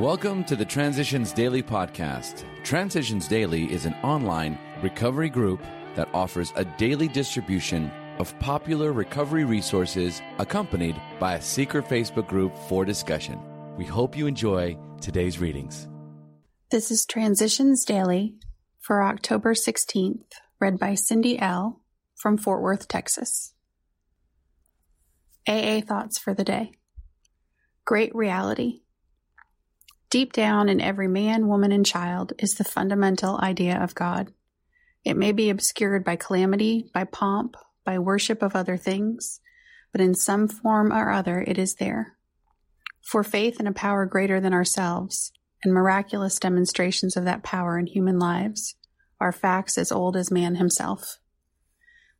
Welcome to the Transitions Daily podcast. Transitions Daily is an online recovery group that offers a daily distribution of popular recovery resources accompanied by a secret Facebook group for discussion. We hope you enjoy today's readings. This is Transitions Daily for October 16th, read by Cindy L. from Fort Worth, Texas. AA Thoughts for the Day Great Reality. Deep down in every man, woman, and child is the fundamental idea of God. It may be obscured by calamity, by pomp, by worship of other things, but in some form or other it is there. For faith in a power greater than ourselves, and miraculous demonstrations of that power in human lives, are facts as old as man himself.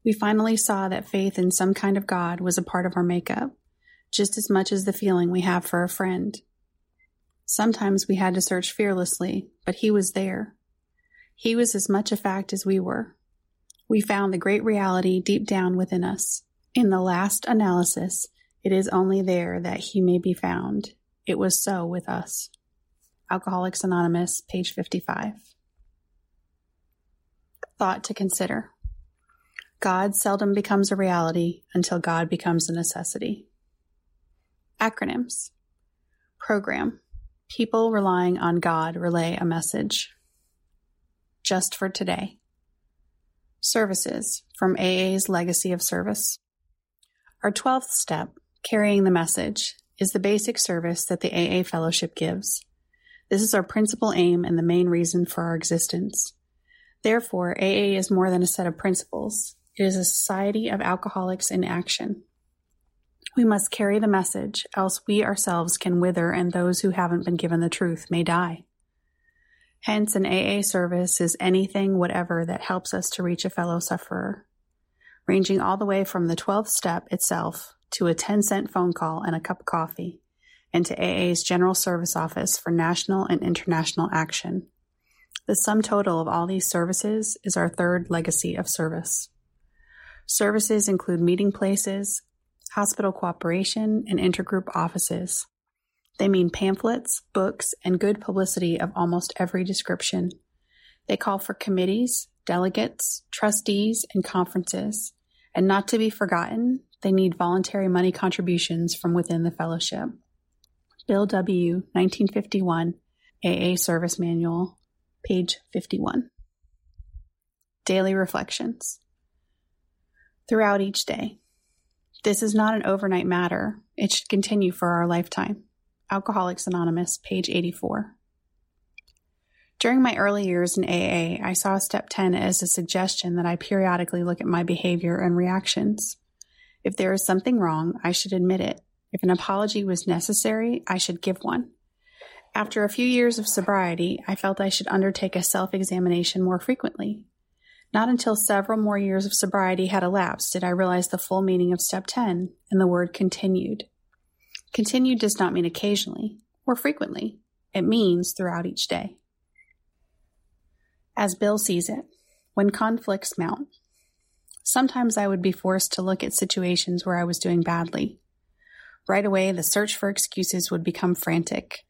We finally saw that faith in some kind of God was a part of our makeup, just as much as the feeling we have for a friend. Sometimes we had to search fearlessly, but he was there. He was as much a fact as we were. We found the great reality deep down within us. In the last analysis, it is only there that he may be found. It was so with us. Alcoholics Anonymous, page 55. Thought to consider God seldom becomes a reality until God becomes a necessity. Acronyms Program People relying on God relay a message. Just for today. Services from AA's Legacy of Service. Our 12th step, carrying the message, is the basic service that the AA Fellowship gives. This is our principal aim and the main reason for our existence. Therefore, AA is more than a set of principles. It is a society of alcoholics in action. We must carry the message, else we ourselves can wither and those who haven't been given the truth may die. Hence, an AA service is anything, whatever, that helps us to reach a fellow sufferer, ranging all the way from the 12th step itself to a 10 cent phone call and a cup of coffee, and to AA's General Service Office for national and international action. The sum total of all these services is our third legacy of service. Services include meeting places, hospital cooperation, and intergroup offices. They mean pamphlets, books, and good publicity of almost every description. They call for committees, delegates, trustees, and conferences. And not to be forgotten, they need voluntary money contributions from within the fellowship. Bill W., 1951, AA Service Manual, page 51. Daily Reflections. Throughout each day, this is not an overnight matter. It should continue for our lifetime. Alcoholics Anonymous, page 84. During my early years in AA, I saw step 10 as a suggestion that I periodically look at my behavior and reactions. If there is something wrong, I should admit it. If an apology was necessary, I should give one. After a few years of sobriety, I felt I should undertake a self examination more frequently. Not until several more years of sobriety had elapsed did I realize the full meaning of step 10 and the word continued. Continued does not mean occasionally or frequently, it means throughout each day. As Bill sees it, when conflicts mount, sometimes I would be forced to look at situations where I was doing badly. Right away, the search for excuses would become frantic.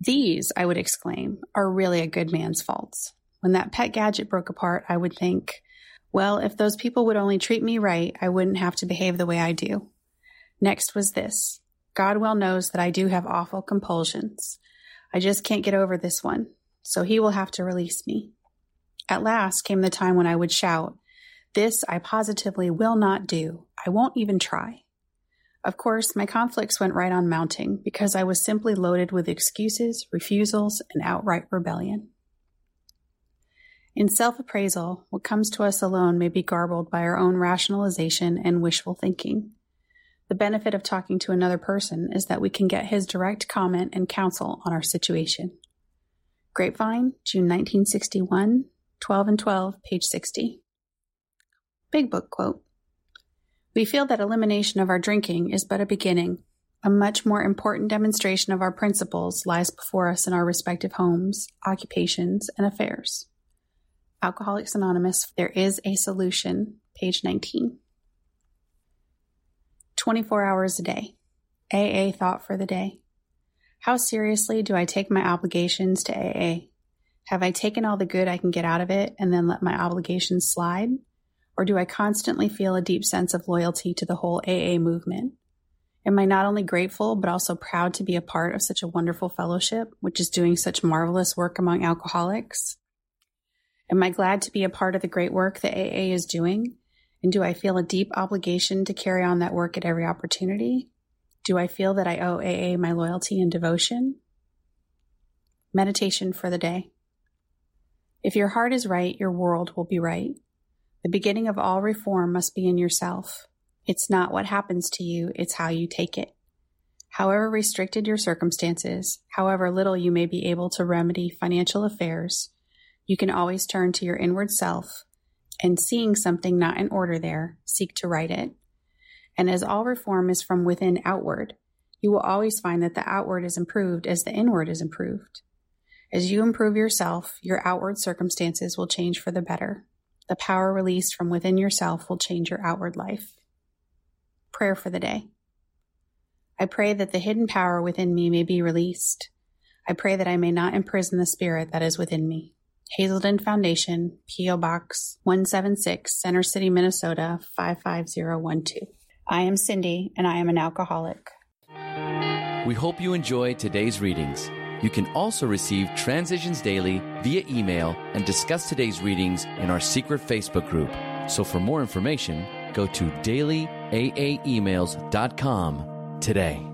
These, I would exclaim, are really a good man's faults. When that pet gadget broke apart, I would think, well, if those people would only treat me right, I wouldn't have to behave the way I do. Next was this. God well knows that I do have awful compulsions. I just can't get over this one, so he will have to release me. At last came the time when I would shout, This I positively will not do. I won't even try. Of course, my conflicts went right on mounting because I was simply loaded with excuses, refusals, and outright rebellion. In self appraisal, what comes to us alone may be garbled by our own rationalization and wishful thinking. The benefit of talking to another person is that we can get his direct comment and counsel on our situation. Grapevine, June 1961, 12 and 12, page 60. Big Book quote We feel that elimination of our drinking is but a beginning. A much more important demonstration of our principles lies before us in our respective homes, occupations, and affairs. Alcoholics Anonymous, There is a Solution, page 19. 24 hours a day. AA thought for the day. How seriously do I take my obligations to AA? Have I taken all the good I can get out of it and then let my obligations slide? Or do I constantly feel a deep sense of loyalty to the whole AA movement? Am I not only grateful, but also proud to be a part of such a wonderful fellowship, which is doing such marvelous work among alcoholics? Am I glad to be a part of the great work that AA is doing? And do I feel a deep obligation to carry on that work at every opportunity? Do I feel that I owe AA my loyalty and devotion? Meditation for the day. If your heart is right, your world will be right. The beginning of all reform must be in yourself. It's not what happens to you, it's how you take it. However restricted your circumstances, however little you may be able to remedy financial affairs, you can always turn to your inward self and seeing something not in order there, seek to right it. And as all reform is from within outward, you will always find that the outward is improved as the inward is improved. As you improve yourself, your outward circumstances will change for the better. The power released from within yourself will change your outward life. Prayer for the day. I pray that the hidden power within me may be released. I pray that I may not imprison the spirit that is within me. Hazelden Foundation, P.O. Box 176, Center City, Minnesota 55012. I am Cindy, and I am an alcoholic. We hope you enjoy today's readings. You can also receive Transitions Daily via email and discuss today's readings in our secret Facebook group. So for more information, go to dailyaaemails.com today.